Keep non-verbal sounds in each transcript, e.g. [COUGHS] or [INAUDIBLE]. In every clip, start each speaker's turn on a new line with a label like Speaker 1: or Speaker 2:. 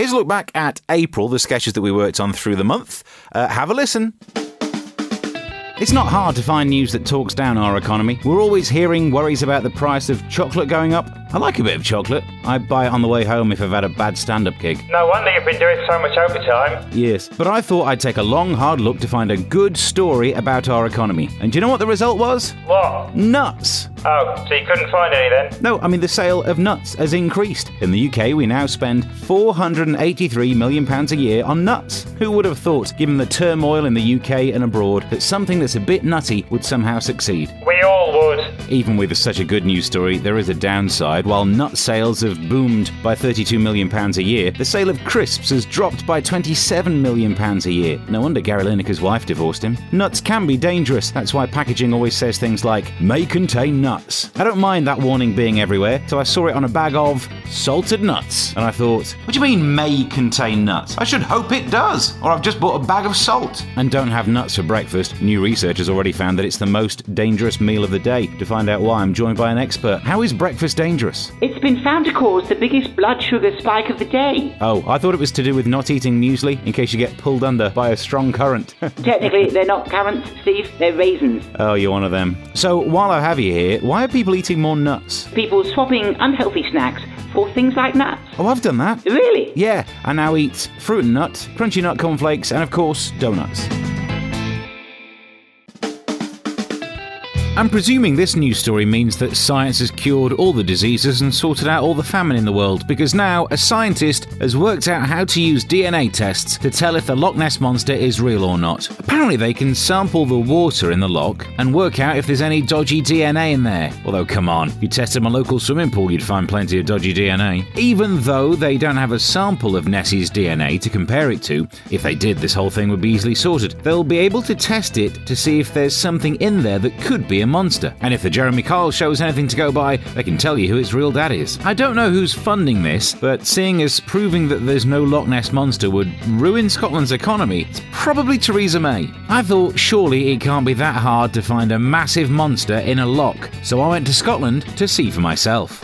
Speaker 1: Here's a look back at April, the sketches that we worked on through the month. Uh, have a listen. It's not hard to find news that talks down our economy. We're always hearing worries about the price of chocolate going up. I like a bit of chocolate. I buy it on the way home if I've had a bad stand up gig.
Speaker 2: No wonder you've been doing so much overtime.
Speaker 1: Yes, but I thought I'd take a long, hard look to find a good story about our economy. And do you know what the result was?
Speaker 2: What?
Speaker 1: Nuts!
Speaker 2: Oh, so you couldn't find any then?
Speaker 1: No, I mean the sale of nuts has increased. In the UK, we now spend £483 million a year on nuts. Who would have thought, given the turmoil in the UK and abroad, that something that's a bit nutty would somehow succeed?
Speaker 2: We.
Speaker 1: Even with such a good news story, there is a downside. While nut sales have boomed by £32 million a year, the sale of crisps has dropped by £27 million a year. No wonder Gary Lineker's wife divorced him. Nuts can be dangerous. That's why packaging always says things like, may contain nuts. I don't mind that warning being everywhere, so I saw it on a bag of salted nuts. And I thought, what do you mean may contain nuts? I should hope it does, or I've just bought a bag of salt. And don't have nuts for breakfast. New research has already found that it's the most dangerous meal of the day. To find out why, I'm joined by an expert. How is breakfast dangerous?
Speaker 3: It's been found to cause the biggest blood sugar spike of the day.
Speaker 1: Oh, I thought it was to do with not eating muesli in case you get pulled under by a strong current. [LAUGHS]
Speaker 3: Technically, they're not currants, Steve, they're raisins.
Speaker 1: oh, you're one of them. So, while I have you here, why are people eating more nuts?
Speaker 3: People swapping unhealthy snacks for things like nuts.
Speaker 1: Oh, I've done that.
Speaker 3: Really?
Speaker 1: Yeah, I now eat fruit and nut, crunchy nut cornflakes, and of course, donuts. I'm presuming this news story means that science has cured all the diseases and sorted out all the famine in the world, because now a scientist has worked out how to use DNA tests to tell if the Loch Ness Monster is real or not. Apparently, they can sample the water in the loch and work out if there's any dodgy DNA in there. Although, come on, if you tested my local swimming pool, you'd find plenty of dodgy DNA. Even though they don't have a sample of Nessie's DNA to compare it to, if they did, this whole thing would be easily sorted. They'll be able to test it to see if there's something in there that could be a monster. And if the Jeremy Kyle show is anything to go by, they can tell you who its real dad is. I don't know who's funding this, but seeing as proving that there's no Loch Ness monster would ruin Scotland's economy, it's probably Theresa May. I thought surely it can't be that hard to find a massive monster in a loch, so I went to Scotland to see for myself.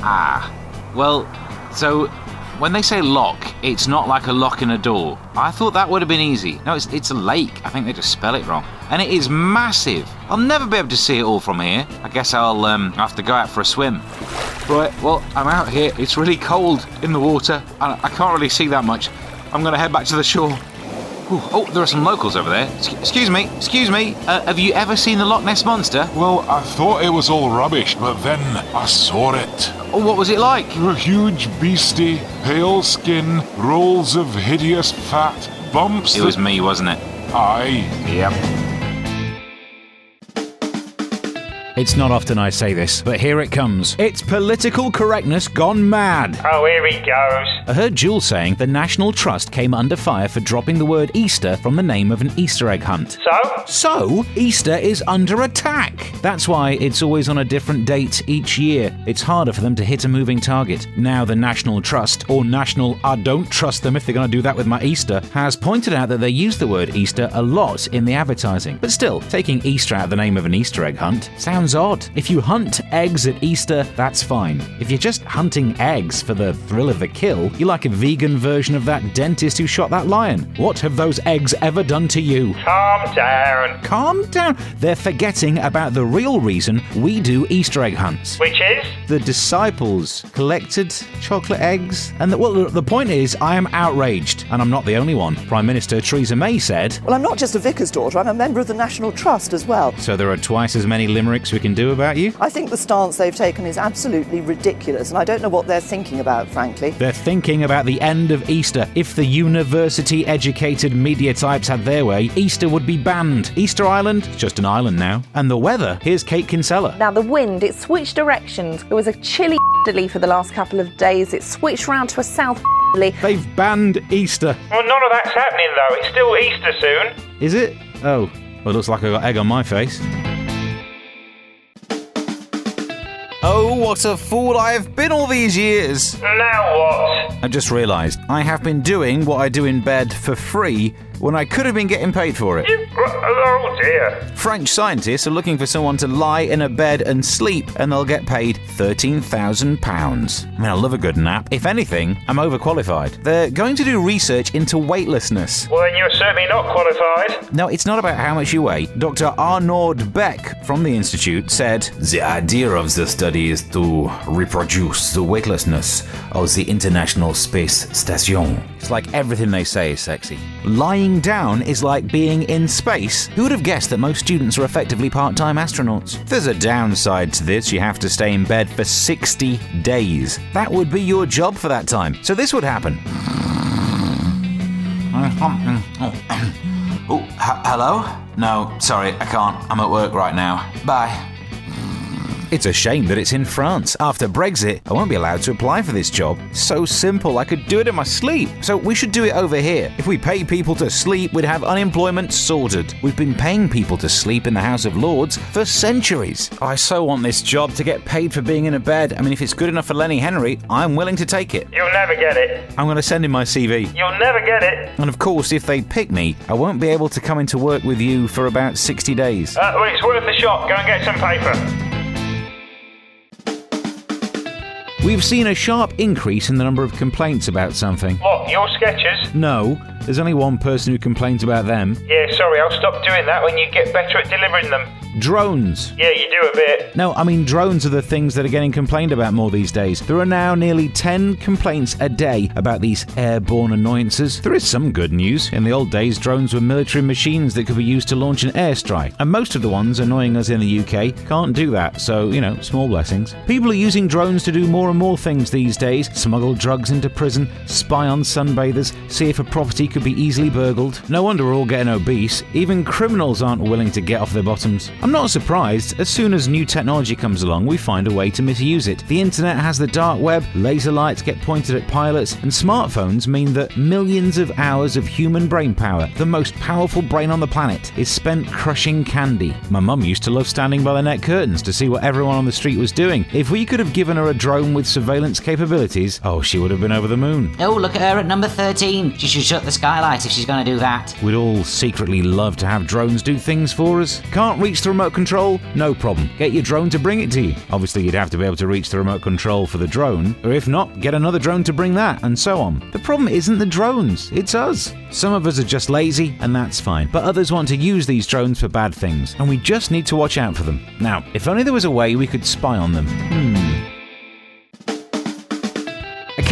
Speaker 1: Ah, well, so when they say lock, it's not like a lock in a door. I thought that would have been easy. No, it's, it's a lake. I think they just spell it wrong. And it is massive. I'll never be able to see it all from here. I guess I'll um, have to go out for a swim. Right, well, I'm out here. It's really cold in the water, and I can't really see that much. I'm going to head back to the shore. Ooh, oh, there are some locals over there. Excuse me, excuse me. Uh, have you ever seen the Loch Ness Monster?
Speaker 4: Well, I thought it was all rubbish, but then I saw it.
Speaker 1: Oh, what was it like?
Speaker 4: A huge beastie, pale skin, rolls of hideous fat, bumps.
Speaker 1: It was me, wasn't it?
Speaker 4: Aye.
Speaker 1: Yep. It's not often I say this, but here it comes. It's political correctness gone mad.
Speaker 2: Oh, here he goes.
Speaker 1: I heard Jules saying the National Trust came under fire for dropping the word Easter from the name of an Easter egg hunt.
Speaker 2: So?
Speaker 1: So, Easter is under attack. That's why it's always on a different date each year. It's harder for them to hit a moving target. Now, the National Trust, or National I Don't Trust Them if they're going to do that with my Easter, has pointed out that they use the word Easter a lot in the advertising. But still, taking Easter out of the name of an Easter egg hunt sounds odd. If you hunt eggs at Easter, that's fine. If you're just hunting eggs for the thrill of the kill, you're like a vegan version of that dentist who shot that lion. What have those eggs ever done to you?
Speaker 2: Calm down.
Speaker 1: Calm down. They're forgetting about the real reason we do Easter egg hunts.
Speaker 2: Which is?
Speaker 1: The disciples collected chocolate eggs, and the, well, the- the point is, I am outraged, and I'm not the only one. Prime Minister Theresa May said.
Speaker 5: Well, I'm not just a vicar's daughter, I'm a member of the National Trust as well.
Speaker 1: So there are twice as many limericks we can do about you.
Speaker 5: I think the stance they've taken is absolutely ridiculous, and I don't know what they're thinking about, frankly.
Speaker 1: They're thinking about the end of Easter. If the university educated media types had their way, Easter would be banned. Easter Island, it's just an island now. And the weather, here's Kate Kinsella.
Speaker 6: Now, the wind, it switched directions. It was a chilly for the last couple of days. It switched round to a south
Speaker 1: They've banned Easter.
Speaker 2: Well, none of that's happening though. It's still Easter soon.
Speaker 1: Is it? Oh, well, it looks like I got egg on my face. What a fool I have been all these years!
Speaker 2: Now what?
Speaker 1: I just realised I have been doing what I do in bed for free when I could have been getting paid for it.
Speaker 2: You, oh dear.
Speaker 1: French scientists are looking for someone to lie in a bed and sleep, and they'll get paid £13,000. I mean, I love a good nap. If anything, I'm overqualified. They're going to do research into weightlessness.
Speaker 2: Well, then you're certainly not qualified.
Speaker 1: No, it's not about how much you weigh. Dr. Arnaud Beck from the Institute said The idea of the study is to reproduce the weightlessness of the International Space Station. It's like everything they say is sexy. Lying down is like being in space. Who would have guessed that most students are effectively part time astronauts? There's a downside to this you have to stay in bed for 60 days. That would be your job for that time. So this would happen. [COUGHS] Oh, hello? No, sorry, I can't. I'm at work right now. Bye. It's a shame that it's in France. After Brexit, I won't be allowed to apply for this job. So simple, I could do it in my sleep. So we should do it over here. If we pay people to sleep, we'd have unemployment sorted. We've been paying people to sleep in the House of Lords for centuries. I so want this job to get paid for being in a bed. I mean, if it's good enough for Lenny Henry, I'm willing to take it.
Speaker 2: You'll never get it.
Speaker 1: I'm going to send in my CV.
Speaker 2: You'll never get it.
Speaker 1: And of course, if they pick me, I won't be able to come into work with you for about 60 days.
Speaker 2: Uh, well, it's worth a shot. Go and get some paper.
Speaker 1: We've seen a sharp increase in the number of complaints about something.
Speaker 2: What, your sketches?
Speaker 1: No, there's only one person who complains about them.
Speaker 2: Yeah, sorry, I'll stop doing that when you get better at delivering them.
Speaker 1: Drones.
Speaker 2: Yeah, you do a bit.
Speaker 1: No, I mean drones are the things that are getting complained about more these days. There are now nearly 10 complaints a day about these airborne annoyances. There is some good news. In the old days, drones were military machines that could be used to launch an airstrike, and most of the ones annoying us in the UK can't do that, so, you know, small blessings. People are using drones to do more and more things these days smuggle drugs into prison, spy on sunbathers, see if a property could be easily burgled. No wonder we're all getting obese. Even criminals aren't willing to get off their bottoms. I'm not surprised. As soon as new technology comes along, we find a way to misuse it. The internet has the dark web, laser lights get pointed at pilots, and smartphones mean that millions of hours of human brain power, the most powerful brain on the planet, is spent crushing candy. My mum used to love standing by the net curtains to see what everyone on the street was doing. If we could have given her a drone with surveillance capabilities, oh, she would have been over the moon.
Speaker 7: Oh, look at her at number 13. She should shut the skylight if she's going to do that.
Speaker 1: We'd all secretly love to have drones do things for us. Can't reach the remote control? No problem. Get your drone to bring it to you. Obviously, you'd have to be able to reach the remote control for the drone, or if not, get another drone to bring that, and so on. The problem isn't the drones, it's us. Some of us are just lazy, and that's fine, but others want to use these drones for bad things, and we just need to watch out for them. Now, if only there was a way we could spy on them. Hmm.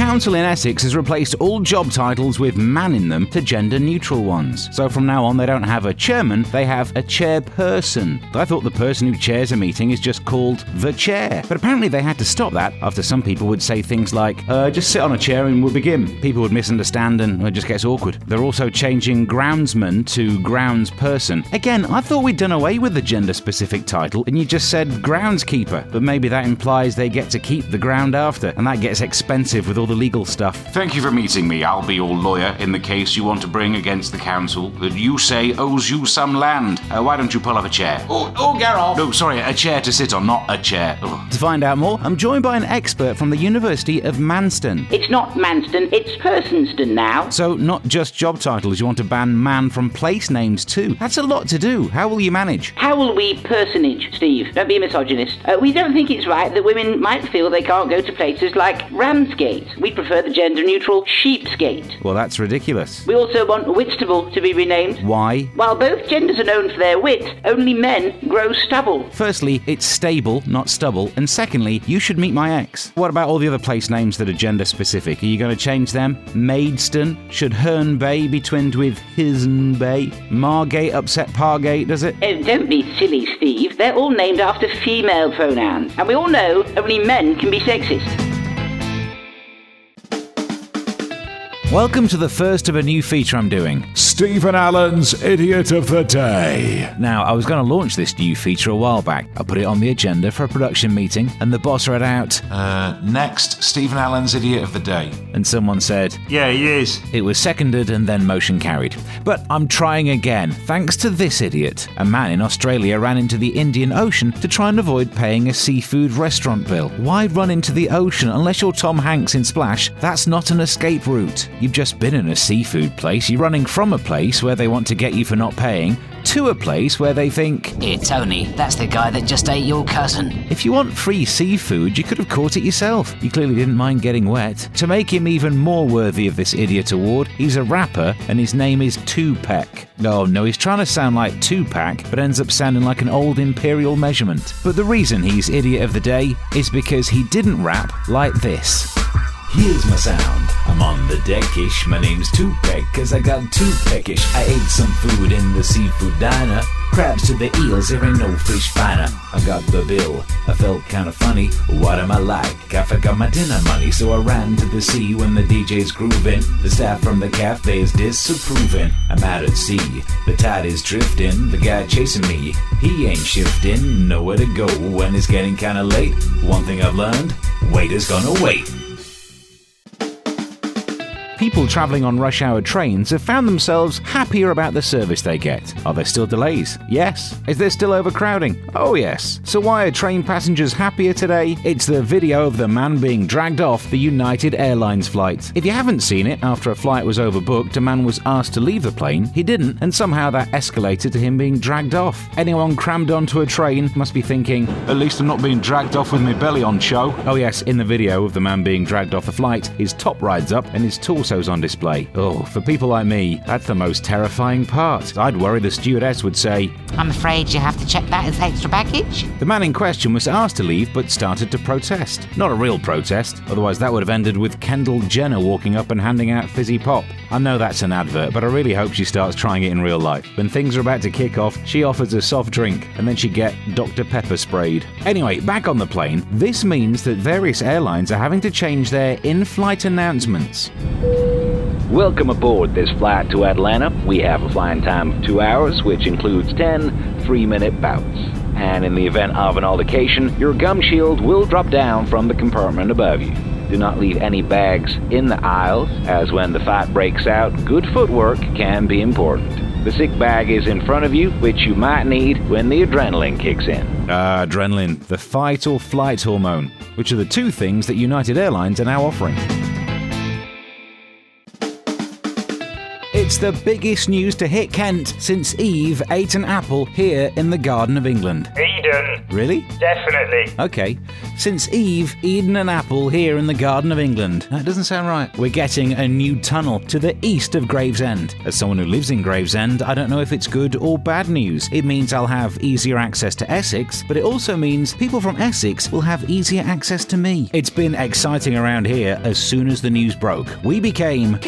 Speaker 1: Council in Essex has replaced all job titles with man in them to gender neutral ones. So from now on, they don't have a chairman, they have a chairperson. I thought the person who chairs a meeting is just called the chair. But apparently they had to stop that after some people would say things like, uh, just sit on a chair and we'll begin. People would misunderstand and it just gets awkward. They're also changing groundsman to groundsperson. Again, I thought we'd done away with the gender specific title and you just said groundskeeper. But maybe that implies they get to keep the ground after, and that gets expensive with all the legal stuff.
Speaker 8: Thank you for meeting me. I'll be your lawyer in the case you want to bring against the council that you say owes you some land. Uh, why don't you pull up a chair?
Speaker 7: Oh, oh, get off.
Speaker 8: No, sorry, a chair to sit on, not a chair. Ugh.
Speaker 1: To find out more, I'm joined by an expert from the University of Manston.
Speaker 3: It's not Manston, it's Personston now.
Speaker 1: So, not just job titles, you want to ban man from place names too. That's a lot to do. How will you manage?
Speaker 3: How will we personage, Steve? Don't be a misogynist. Uh, we don't think it's right that women might feel they can't go to places like Ramsgate. We prefer the gender neutral Sheepsgate.
Speaker 1: Well, that's ridiculous.
Speaker 3: We also want Whitstable to be renamed.
Speaker 1: Why?
Speaker 3: While both genders are known for their wit, only men grow stubble.
Speaker 1: Firstly, it's stable, not stubble. And secondly, you should meet my ex. What about all the other place names that are gender specific? Are you going to change them? Maidstone? Should Herne Bay be twinned with Hisn Bay? Margate upset Pargate, does it?
Speaker 3: Oh, don't be silly, Steve. They're all named after female pronouns. And we all know only men can be sexist.
Speaker 1: Welcome to the first of a new feature I'm doing.
Speaker 4: Stephen Allen's Idiot of the Day.
Speaker 1: Now, I was going to launch this new feature a while back. I put it on the agenda for a production meeting, and the boss read out,
Speaker 8: Uh, next, Stephen Allen's Idiot of the Day.
Speaker 1: and someone said,
Speaker 2: Yeah, he is.
Speaker 1: It was seconded and then motion carried. But I'm trying again. Thanks to this idiot, a man in Australia ran into the Indian Ocean to try and avoid paying a seafood restaurant bill. Why run into the ocean unless you're Tom Hanks in Splash? That's not an escape route. You've just been in a seafood place, you're running from a place where they want to get you for not paying to a place where they think,
Speaker 7: Here, Tony, that's the guy that just ate your cousin.
Speaker 1: if you want free seafood, you could have caught it yourself. You clearly didn't mind getting wet. To make him even more worthy of this idiot award, he's a rapper and his name is Tupac. Oh no, he's trying to sound like Tupac, but ends up sounding like an old imperial measurement. But the reason he's idiot of the day is because he didn't rap like this.
Speaker 9: Here's my sound. I'm on the deckish. My name's Tupac, cause I got too peckish. I ate some food in the seafood diner. Crabs to the eels, there ain't no fish finer. I got the bill. I felt kinda funny. What am I like? I forgot my dinner money, so I ran to the sea when the DJ's grooving. The staff from the cafe is disapproving. I'm out at sea. The tide is drifting. The guy chasing me, he ain't shifting. Nowhere to go when it's getting kinda late. One thing I've learned, waiter's gonna wait.
Speaker 1: People travelling on rush hour trains have found themselves happier about the service they get. Are there still delays? Yes. Is there still overcrowding? Oh, yes. So, why are train passengers happier today? It's the video of the man being dragged off the United Airlines flight. If you haven't seen it, after a flight was overbooked, a man was asked to leave the plane. He didn't, and somehow that escalated to him being dragged off. Anyone crammed onto a train must be thinking,
Speaker 8: At least I'm not being dragged off with my belly on show.
Speaker 1: Oh, yes, in the video of the man being dragged off the flight, his top rides up and his torso's on display. Oh, for people like me, that's the most terrifying part. I'd worry the stewardess would say,
Speaker 7: I'm afraid you have to check that as extra baggage.
Speaker 1: The man in question was asked to leave but started to protest. Not a real protest, otherwise, that would have ended with Kendall Jenner walking up and handing out fizzy pop. I know that's an advert, but I really hope she starts trying it in real life. When things are about to kick off, she offers a soft drink and then she'd get Dr. Pepper sprayed. Anyway, back on the plane, this means that various airlines are having to change their in flight announcements.
Speaker 10: Welcome aboard this flight to Atlanta. We have a flying time of two hours, which includes 10 three minute bouts. And in the event of an altercation, your gum shield will drop down from the compartment above you. Do not leave any bags in the aisles, as when the fight breaks out, good footwork can be important. The sick bag is in front of you, which you might need when the adrenaline kicks in.
Speaker 1: Ah, adrenaline, the fight or flight hormone, which are the two things that United Airlines are now offering. It's the biggest news to hit Kent since Eve ate an apple here in the Garden of England.
Speaker 2: Eden.
Speaker 1: Really?
Speaker 2: Definitely.
Speaker 1: Okay. Since Eve eaten an apple here in the Garden of England. That doesn't sound right. We're getting a new tunnel to the east of Gravesend. As someone who lives in Gravesend, I don't know if it's good or bad news. It means I'll have easier access to Essex, but it also means people from Essex will have easier access to me. It's been exciting around here as soon as the news broke. We became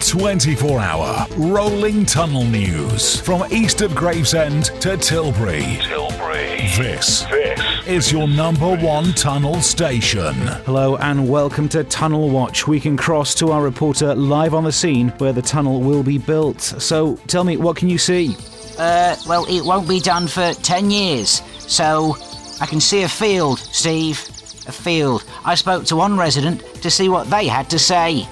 Speaker 4: 24 hour rolling tunnel news from east of Gravesend to Tilbury. Tilbury. This, this is your number one tunnel station.
Speaker 1: Hello and welcome to Tunnel Watch. We can cross to our reporter live on the scene where the tunnel will be built. So tell me, what can you see?
Speaker 7: Uh, well, it won't be done for 10 years. So, I can see a field, Steve. A field. I spoke to one resident to see what they had to say.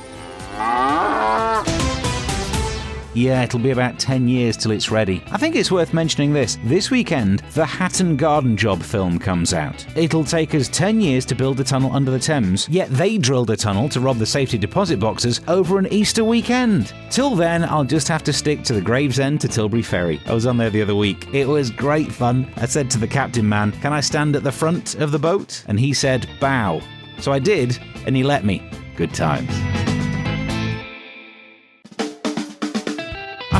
Speaker 1: Yeah, it'll be about 10 years till it's ready. I think it's worth mentioning this. This weekend, the Hatton Garden Job film comes out. It'll take us 10 years to build a tunnel under the Thames, yet they drilled a tunnel to rob the safety deposit boxes over an Easter weekend. Till then, I'll just have to stick to the Gravesend to Tilbury Ferry. I was on there the other week. It was great fun. I said to the captain man, Can I stand at the front of the boat? And he said, Bow. So I did, and he let me. Good times.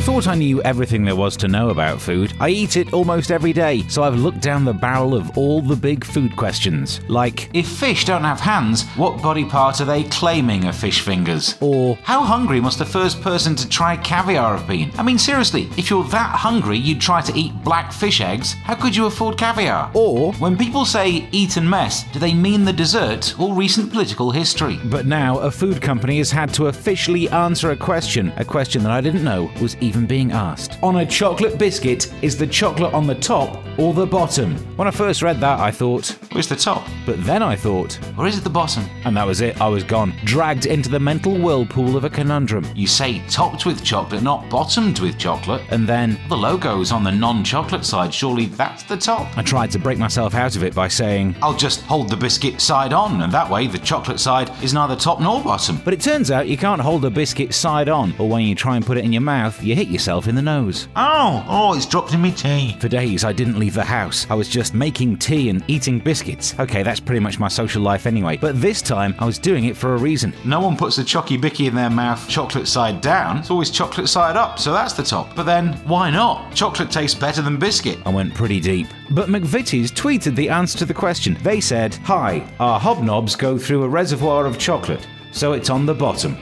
Speaker 1: Thought I knew everything there was to know about food. I eat it almost every day, so I've looked down the barrel of all the big food questions. Like,
Speaker 8: If fish don't have hands, what body part are they claiming are fish fingers?
Speaker 1: or
Speaker 8: How hungry must the first person to try caviar have been? I mean, seriously, if you're that hungry you'd try to eat black fish eggs, how could you afford caviar?
Speaker 1: Or-
Speaker 8: when people say Eton mess, do they mean the dessert or recent political history?
Speaker 1: But now a food company has had to officially answer a question, a question that I didn't know was even even being asked. On a chocolate biscuit, is the chocolate on the top or the bottom? When I first read that, I thought,
Speaker 8: Where's the top?
Speaker 1: but then I thought,
Speaker 8: Or is it the bottom?
Speaker 1: and that was it, I was gone, dragged into the mental whirlpool of a conundrum.
Speaker 8: You say topped with chocolate, not bottomed with chocolate.
Speaker 1: And then
Speaker 8: The logo's on the non chocolate side, surely that's the top.
Speaker 1: I tried to break myself out of it by saying,
Speaker 8: I'll just hold the biscuit side on, and that way the chocolate side is neither top nor bottom.
Speaker 1: but it turns out you can't hold a biscuit side on, or when you try and put it in your mouth, you hit yourself in the nose.
Speaker 8: Oh, oh, it's dropped in me tea.
Speaker 1: For days, I didn't leave the house. I was just making tea and eating biscuits. Okay, that's pretty much my social life anyway. But this time, I was doing it for a reason.
Speaker 8: No one puts a chocky bicky in their mouth chocolate side down. It's always chocolate side up, so that's the top. But then, why not? Chocolate tastes better than biscuit.
Speaker 1: I went pretty deep. But McVitie's tweeted the answer to the question. They said, Hi, our hobnobs go through a reservoir of chocolate, so it's on the bottom.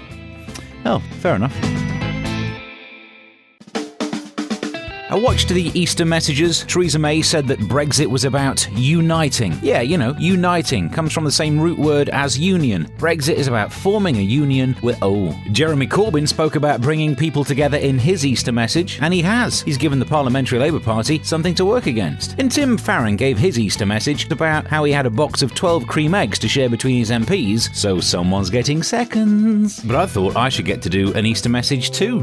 Speaker 1: Oh, fair enough. I watched the Easter messages. Theresa May said that Brexit was about uniting. Yeah, you know, uniting comes from the same root word as union. Brexit is about forming a union with. Oh, Jeremy Corbyn spoke about bringing people together in his Easter message, and he has. He's given the Parliamentary Labour Party something to work against. And Tim Farron gave his Easter message about how he had a box of 12 cream eggs to share between his MPs, so someone's getting seconds. But I thought I should get to do an Easter message too.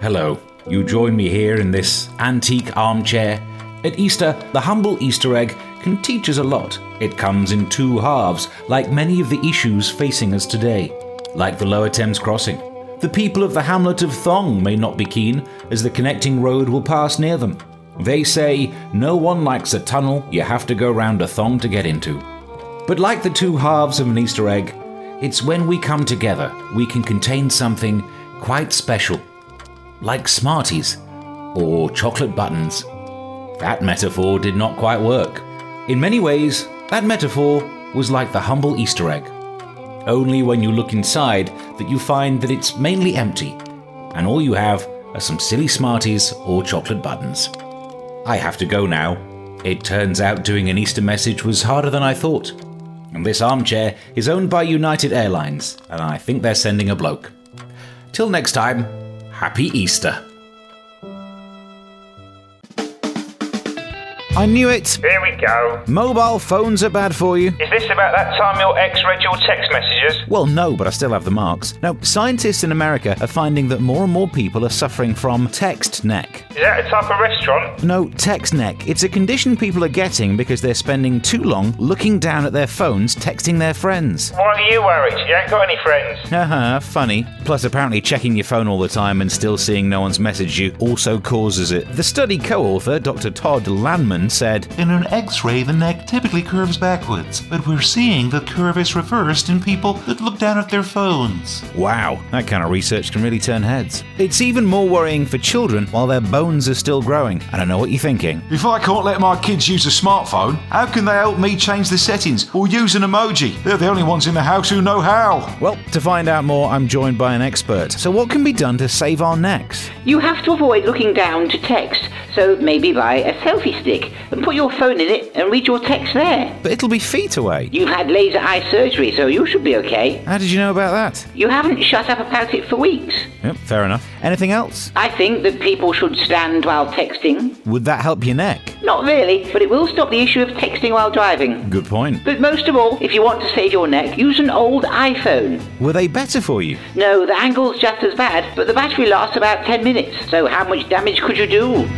Speaker 1: Hello. You join me here in this antique armchair. At Easter, the humble Easter egg can teach us a lot. It comes in two halves, like many of the issues facing us today, like the Lower Thames crossing. The people of the hamlet of Thong may not be keen, as the connecting road will pass near them. They say, no one likes a tunnel you have to go round a thong to get into. But like the two halves of an Easter egg, it's when we come together we can contain something quite special like Smarties or chocolate buttons. That metaphor did not quite work. In many ways, that metaphor was like the humble Easter egg. Only when you look inside that you find that it's mainly empty, and all you have are some silly Smarties or chocolate buttons. I have to go now. It turns out doing an Easter message was harder than I thought. And this armchair is owned by United Airlines, and I think they're sending a bloke. Till next time, Happy Easter. I knew it.
Speaker 2: Here we go.
Speaker 1: Mobile phones are bad for you.
Speaker 2: Is this about that time your ex read your text messages?
Speaker 1: Well, no, but I still have the marks. Now, scientists in America are finding that more and more people are suffering from text neck.
Speaker 2: Is that a type of restaurant?
Speaker 1: No, text neck. It's a condition people are getting because they're spending too long looking down at their phones texting their friends.
Speaker 2: Why are you worried? You ain't got any friends.
Speaker 1: Haha, funny. Plus, apparently, checking your phone all the time and still seeing no one's messaged you also causes it. The study co author, Dr. Todd Landman, said
Speaker 11: In an x ray, the neck typically curves backwards, but we're seeing the curve is reversed in people that look down at their phones.
Speaker 1: Wow, that kind of research can really turn heads. It's even more worrying for children while their bones are still growing. I don't know what you're thinking.
Speaker 8: If I can't let my kids use a smartphone, how can they help me change the settings or use an emoji? They're the only ones in the house who know how.
Speaker 1: Well, to find out more, I'm joined by an expert. So, what can be done to save our necks?
Speaker 3: You have to avoid looking down to text, so maybe buy a selfie stick and put your phone in it and read your text there.
Speaker 1: But it'll be feet away.
Speaker 3: You've had laser eye surgery, so you should be okay.
Speaker 1: How did you know about that?
Speaker 3: You haven't shut up about it for weeks.
Speaker 1: Yep, fair enough. Anything else?
Speaker 3: I think that people should stand while texting.
Speaker 1: Would that help your neck?
Speaker 3: Not really, but it will stop the issue of texting while driving.
Speaker 1: Good point.
Speaker 3: But most of all, if you want to save your neck, use an old iPhone.
Speaker 1: Were they better for you?
Speaker 3: No, the angle's just as bad, but the battery lasts about 10 minutes. So how much damage could you do?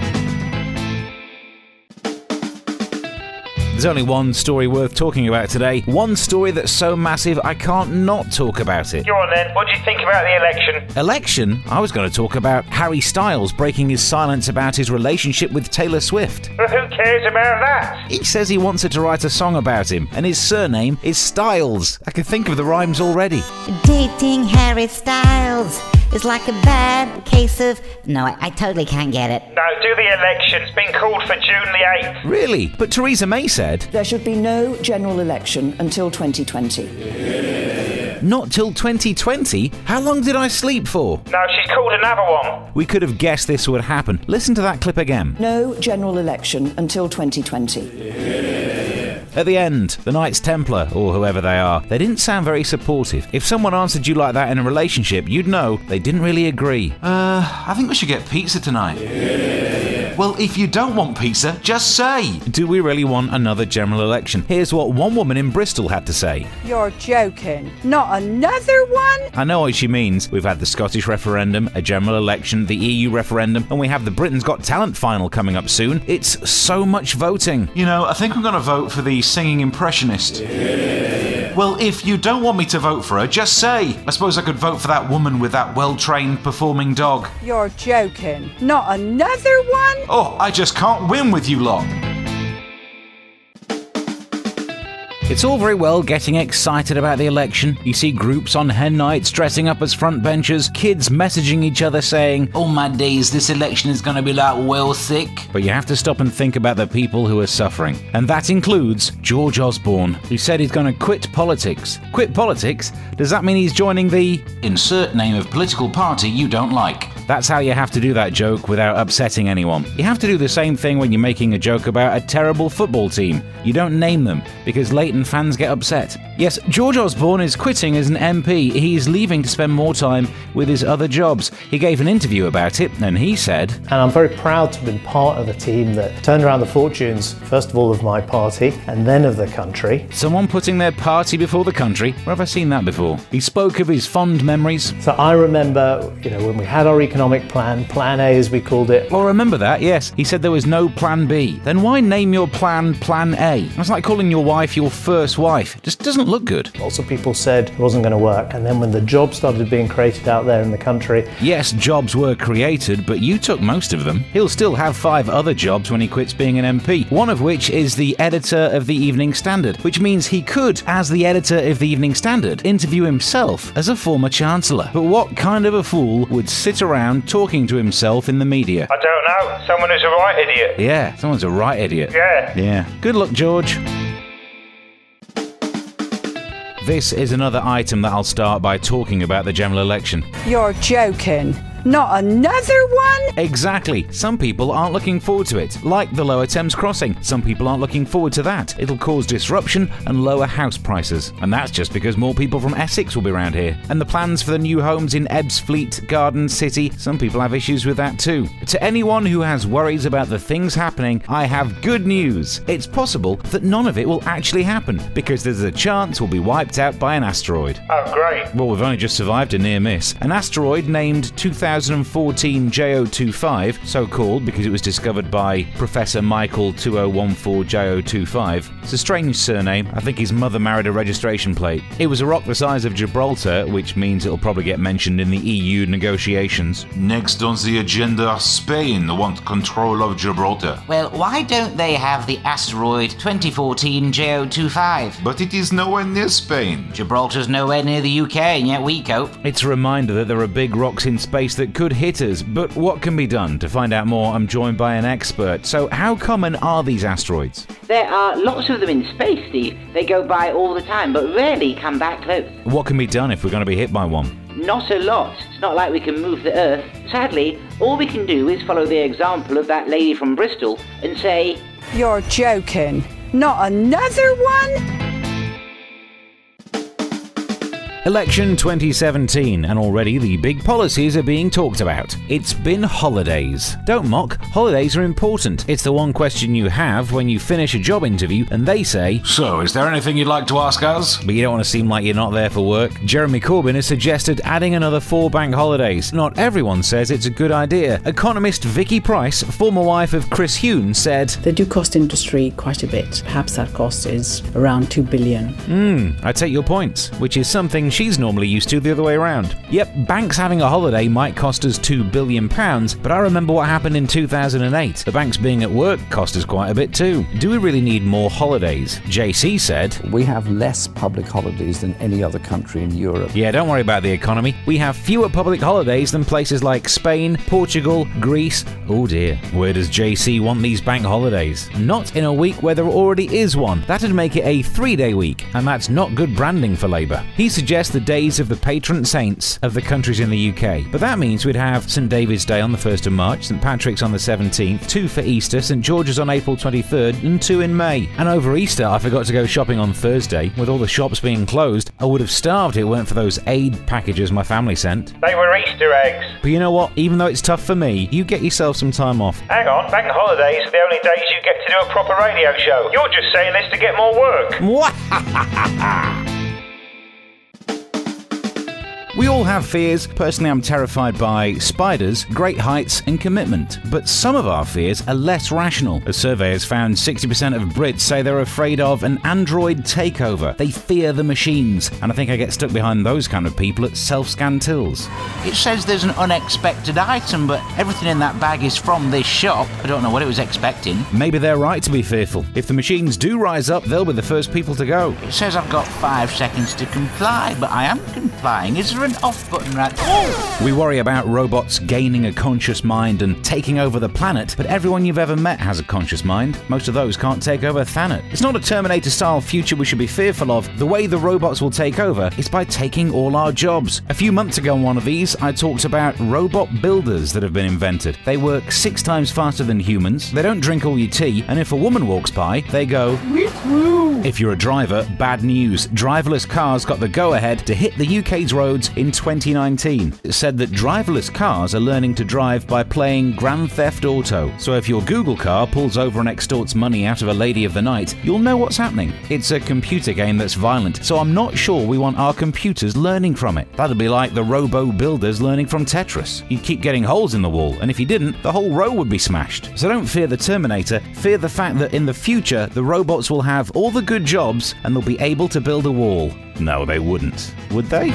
Speaker 1: There's only one story worth talking about today. One story that's so massive I can't not talk about it.
Speaker 2: Go on then. What do you think about the election?
Speaker 1: Election? I was going to talk about Harry Styles breaking his silence about his relationship with Taylor Swift.
Speaker 2: Well, [LAUGHS] who cares about that?
Speaker 1: He says he wants her to write a song about him, and his surname is Styles. I can think of the rhymes already.
Speaker 12: Dating Harry Styles is like a bad case of. No, I, I totally can't get it.
Speaker 2: No, do the election. It's been called for June the 8th.
Speaker 1: Really? But Theresa May said.
Speaker 5: There should be no general election until 2020.
Speaker 1: Not till 2020? How long did I sleep for?
Speaker 2: No, she's called another one.
Speaker 1: We could have guessed this would happen. Listen to that clip again.
Speaker 5: No general election until 2020.
Speaker 1: At the end, the Knights Templar, or whoever they are, they didn't sound very supportive. If someone answered you like that in a relationship, you'd know they didn't really agree.
Speaker 8: Uh, I think we should get pizza tonight. Well, if you don't want pizza, just say.
Speaker 1: Do we really want another general election? Here's what one woman in Bristol had to say.
Speaker 13: You're joking. Not another one?
Speaker 1: I know what she means. We've had the Scottish referendum, a general election, the EU referendum, and we have the Britain's Got Talent final coming up soon. It's so much voting.
Speaker 8: You know, I think I'm going to vote for the singing impressionist. Well, if you don't want me to vote for her, just say. I suppose I could vote for that woman with that well trained performing dog.
Speaker 13: You're joking. Not another one?
Speaker 8: Oh, I just can't win with you lot.
Speaker 1: It's all very well getting excited about the election. You see groups on hen nights dressing up as front benchers, kids messaging each other saying,
Speaker 7: Oh my days, this election is going to be like well sick.
Speaker 1: But you have to stop and think about the people who are suffering. And that includes George Osborne, who said he's going to quit politics. Quit politics? Does that mean he's joining the.
Speaker 8: Insert name of political party you don't like.
Speaker 1: That's how you have to do that joke without upsetting anyone. You have to do the same thing when you're making a joke about a terrible football team. You don't name them, because Leyton fans get upset. Yes, George Osborne is quitting as an MP. He's leaving to spend more time with his other jobs. He gave an interview about it, and he said,
Speaker 14: And I'm very proud to have been part of a team that turned around the fortunes, first of all, of my party, and then of the country.
Speaker 1: Someone putting their party before the country? Where have I seen that before? He spoke of his fond memories.
Speaker 14: So I remember, you know, when we had our economic plan, Plan A as we called it.
Speaker 1: Well, remember that, yes. He said there was no Plan B. Then why name your plan Plan A? It's like calling your wife your first wife. Just doesn't look good.
Speaker 14: Lots of people said it wasn't going to work. And then when the jobs started being created out there in the country.
Speaker 1: Yes, jobs were created, but you took most of them. He'll still have five other jobs when he quits being an MP, one of which is the editor of the Evening Standard, which means he could, as the editor of the Evening Standard, interview himself as a former Chancellor. But what kind of a fool would sit around talking to himself in the media?
Speaker 2: I don't know. Someone who's a right idiot.
Speaker 1: Yeah, someone's a right idiot.
Speaker 2: Yeah.
Speaker 1: Yeah. Good luck, George. This is another item that I'll start by talking about the general election.
Speaker 13: You're joking. Not another one?
Speaker 1: Exactly. Some people aren't looking forward to it, like the Lower Thames crossing. Some people aren't looking forward to that. It'll cause disruption and lower house prices. And that's just because more people from Essex will be around here. And the plans for the new homes in Ebbsfleet, Garden City, some people have issues with that too. To anyone who has worries about the things happening, I have good news. It's possible that none of it will actually happen because there's a chance we'll be wiped out by an asteroid.
Speaker 2: Oh, great.
Speaker 1: Well, we've only just survived a near miss. An asteroid named 2014 JO25, so called because it was discovered by Professor Michael 2014 JO25. It's a strange surname. I think his mother married a registration plate. It was a rock the size of Gibraltar, which means it'll probably get mentioned in the EU negotiations.
Speaker 11: Next on the agenda, Spain want control of Gibraltar.
Speaker 7: Well, why don't they have the asteroid 2014 JO25?
Speaker 11: But it is nowhere near Spain.
Speaker 7: Gibraltar's nowhere near the UK, and yet we cope.
Speaker 1: It's a reminder that there are big rocks in space that could hit us, but what can be done? To find out more, I'm joined by an expert. So, how common are these asteroids?
Speaker 3: There are lots of them in space, Steve. They go by all the time, but rarely come back close.
Speaker 1: What can be done if we're going to be hit by one?
Speaker 3: Not a lot. It's not like we can move the Earth. Sadly, all we can do is follow the example of that lady from Bristol and say,
Speaker 13: You're joking. Not another one?
Speaker 1: Election 2017, and already the big policies are being talked about. It's been holidays. Don't mock, holidays are important. It's the one question you have when you finish a job interview and they say,
Speaker 8: So, is there anything you'd like to ask us?
Speaker 1: But you don't want to seem like you're not there for work. Jeremy Corbyn has suggested adding another four bank holidays. Not everyone says it's a good idea. Economist Vicky Pryce, former wife of Chris Huhne, said,
Speaker 15: They do cost industry quite a bit. Perhaps that cost is around 2 billion.
Speaker 1: Hmm, I take your points, which is something she's normally used to the other way around. Yep, banks having a holiday might cost us £2 billion, but I remember what happened in 2008. The banks being at work cost us quite a bit too. Do we really need more holidays? JC said,
Speaker 16: We have less public holidays than any other country in Europe.
Speaker 1: Yeah, don't worry about the economy. We have fewer public holidays than places like Spain, Portugal, Greece. Oh dear. Where does JC want these bank holidays? Not in a week where there already is one. That'd make it a three day week, and that's not good branding for Labour. He suggests suggests the days of the patron saints of the countries in the UK. But that means we'd have St David's Day on the 1st of March, St Patrick's on the 17th, two for Easter, St George's on April 23rd, and two in May. And over Easter, I forgot to go shopping on Thursday. With all the shops being closed, I would have starved if it weren't for those aid packages my family sent.
Speaker 2: They were Easter eggs.
Speaker 1: But you know what? Even though it's tough for me, you get yourself some time off.
Speaker 2: Hang on, bank holidays are the only days you get to do a proper radio show. You're just saying this to get more work. [LAUGHS]
Speaker 1: We all have fears. Personally, I'm terrified by spiders, great heights, and commitment. But some of our fears are less rational. A survey has found 60% of Brits say they're afraid of an android takeover. They fear the machines. And I think I get stuck behind those kind of people at self scan tills.
Speaker 7: It says there's an unexpected item, but everything in that bag is from this shop. I don't know what it was expecting.
Speaker 1: Maybe they're right to be fearful. If the machines do rise up, they'll be the first people to go.
Speaker 7: It says I've got five seconds to comply, but I am complying. Is there an off button right? Oh!
Speaker 1: We worry about robots gaining a conscious mind and taking over the planet, but everyone you've ever met has a conscious mind. Most of those can't take over Thanet. It's not a Terminator style future we should be fearful of. The way the robots will take over is by taking all our jobs. A few months ago on one of these, I talked about robot builders that have been invented. They work six times faster than humans, they don't drink all your tea, and if a woman walks by, they go, If you're a driver, bad news. Driverless cars got the go ahead to hit the UK's roads in 2019. It said that driverless cars are learning to drive by playing Grand Theft Auto. So if your Google car pulls over and extorts money out of a lady of the night, you'll know what's happening. It's a computer game that's violent, so I'm not sure we want our computers learning from it. That'd be like the robo builders learning from Tetris. You'd keep getting holes in the wall, and if you didn't, the whole row would be smashed. So don't fear the Terminator, fear the fact that in the future, the robots will have all the good jobs and they'll be able to build a wall. No, they wouldn't. Would they?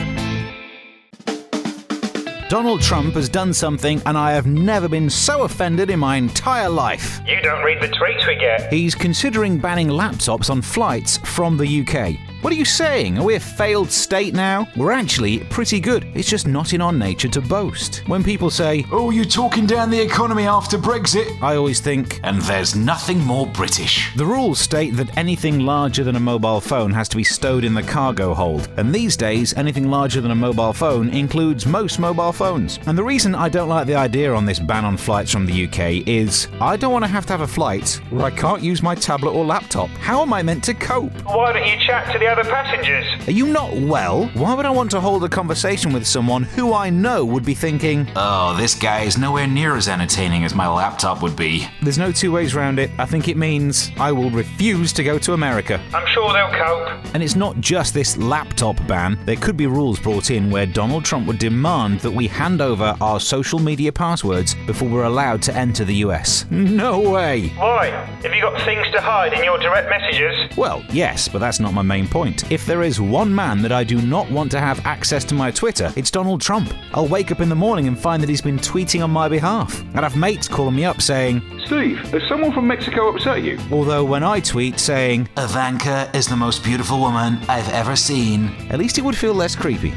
Speaker 1: Donald Trump has done something, and I have never been so offended in my entire life.
Speaker 2: You don't read the tweets we get.
Speaker 1: He's considering banning laptops on flights from the UK. What are you saying? Are we a failed state now? We're actually pretty good. It's just not in our nature to boast. When people say,
Speaker 8: Oh, you're talking down the economy after Brexit?
Speaker 1: I always think,
Speaker 8: And there's nothing more British.
Speaker 1: The rules state that anything larger than a mobile phone has to be stowed in the cargo hold, and these days, anything larger than a mobile phone includes most mobile phones. And the reason I don't like the idea on this ban on flights from the UK is I don't want to have to have a flight where I can't use my tablet or laptop. How am I meant to cope?
Speaker 2: Why don't you chat to the other passengers?
Speaker 1: Are you not well? Why would I want to hold a conversation with someone who I know would be thinking,
Speaker 8: Oh, this guy is nowhere near as entertaining as my laptop would be.
Speaker 1: there's no two ways round it. I think it means I will refuse to go to America.
Speaker 2: I'm sure they'll cope.
Speaker 1: And it's not just this laptop ban. There could be rules brought in where Donald Trump would demand that we hand over our social media passwords before we're allowed to enter the US. No way!
Speaker 2: Why? Have you got things to hide in your direct messages?
Speaker 1: Well, yes, but that's not my main point. If there is one man that I do not want to have access to my Twitter, it's Donald Trump. I'll wake up in the morning and find that he's been tweeting on my behalf. And have mates calling me up saying,
Speaker 17: Steve, has someone from Mexico upset you?
Speaker 1: although when I tweet saying,
Speaker 8: Ivanka is the most beautiful woman I've ever seen.
Speaker 1: at least it would feel less creepy.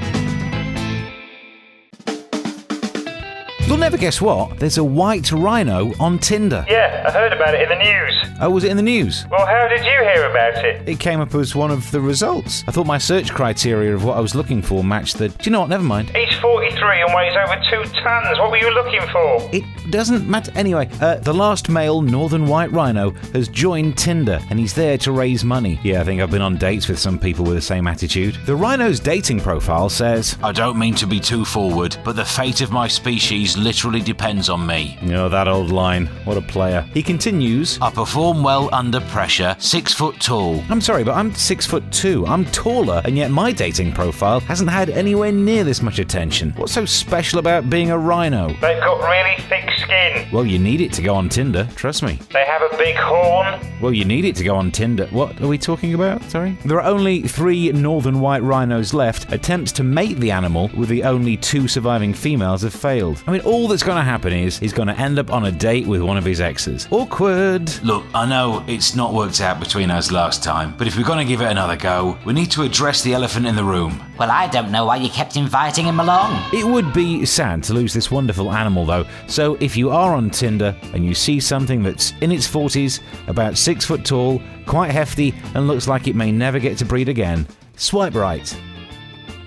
Speaker 1: You'll never guess what? There's a white rhino on Tinder.
Speaker 2: Yeah, I heard about it in the news.
Speaker 1: Oh, was it in the news?
Speaker 2: Well, how did you hear about it?
Speaker 1: It came up as one of the results. I thought my search criteria of what I was looking for matched the. Do you know what? Never mind.
Speaker 2: He's 43 and weighs over two tons. What were you looking for?
Speaker 1: It doesn't matter. Anyway, uh, the last male northern white rhino has joined Tinder and he's there to raise money. Yeah, I think I've been on dates with some people with the same attitude. The rhino's dating profile says,
Speaker 8: I don't mean to be too forward, but the fate of my species literally depends on me.
Speaker 1: Oh, that old line. What a player. He continues,
Speaker 8: I perform well under pressure, six foot tall.
Speaker 1: I'm sorry, but I'm six foot two. I'm taller, and yet my dating profile hasn't had anywhere near this much attention. What's so special about being a rhino?
Speaker 2: They've got really thick skin.
Speaker 1: Well, you need it to go on Tinder, trust me.
Speaker 2: They have a big horn.
Speaker 1: Well, you need it to go on Tinder. What are we talking about? Sorry? There are only three northern white rhinos left. Attempts to mate the animal with the only two surviving females have failed. I mean, all that's going to happen is he's going to end up on a date with one of his exes. Awkward.
Speaker 8: Look, I know it's not worked out between us last time, but if we're going to give it another go, we need to address the elephant in the room.
Speaker 7: Well, I don't know why you kept inviting him along.
Speaker 1: It would be sad to lose this wonderful animal, though. So if you are on Tinder and you see something that's in its 40s, about six foot tall, quite hefty, and looks like it may never get to breed again, swipe right.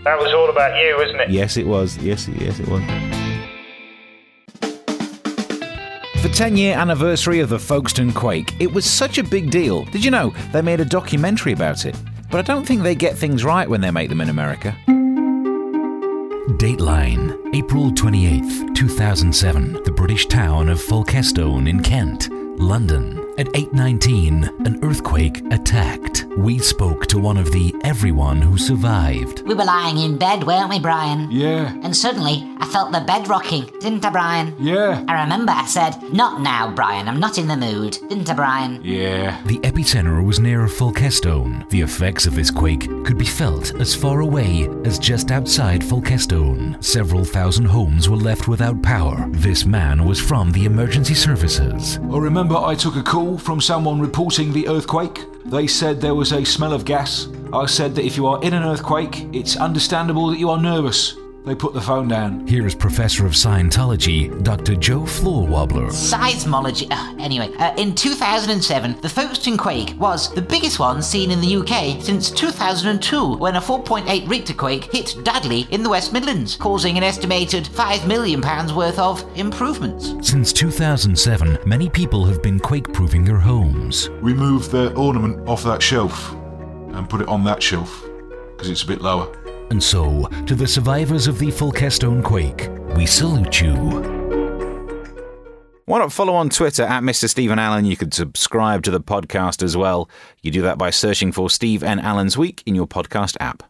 Speaker 2: That was all about you, wasn't it?
Speaker 18: Yes, it was. Yes, yes, it was. The 10 year anniversary of the Folkestone Quake, it was such a big deal. Did you know they made a documentary about it? But I don't think they get things right when they make them in America.
Speaker 1: Dateline, April 28th, 2007. The British town of Folkestone in Kent, London. At 8:19, an earthquake attacked. We spoke to one of the everyone who survived.
Speaker 19: We were lying in bed, weren't we, Brian?
Speaker 4: Yeah.
Speaker 19: And suddenly, I felt the bed rocking, didn't I, Brian?
Speaker 4: Yeah.
Speaker 19: I remember I said, Not now, Brian, I'm not in the mood, didn't I, Brian?
Speaker 4: Yeah.
Speaker 1: The epicenter was near Folkestone. The effects of this quake could be felt as far away as just outside Folkestone. Several thousand homes were left without power. This man was from the emergency services.
Speaker 4: I remember I took a call from someone reporting the earthquake. They said there was a smell of gas. I said that if you are in an earthquake, it's understandable that you are nervous. They put the phone down.
Speaker 1: Here is Professor of Scientology, Dr. Joe Floorwobbler.
Speaker 7: Seismology. Uh, anyway, uh, in 2007, the Folkestone quake was the biggest one seen in the UK since 2002, when a 4.8 Richter quake hit Dudley in the West Midlands, causing an estimated £5 million worth of improvements.
Speaker 1: Since 2007, many people have been quake proofing their homes.
Speaker 20: Remove the ornament off that shelf and put it on that shelf because it's a bit lower.
Speaker 1: And so, to the survivors of the Folkestone quake, we salute you.
Speaker 18: Why not follow on Twitter at Mr. Stephen Allen? You could subscribe to the podcast as well. You do that by searching for Steve N. Allen's Week in your podcast app.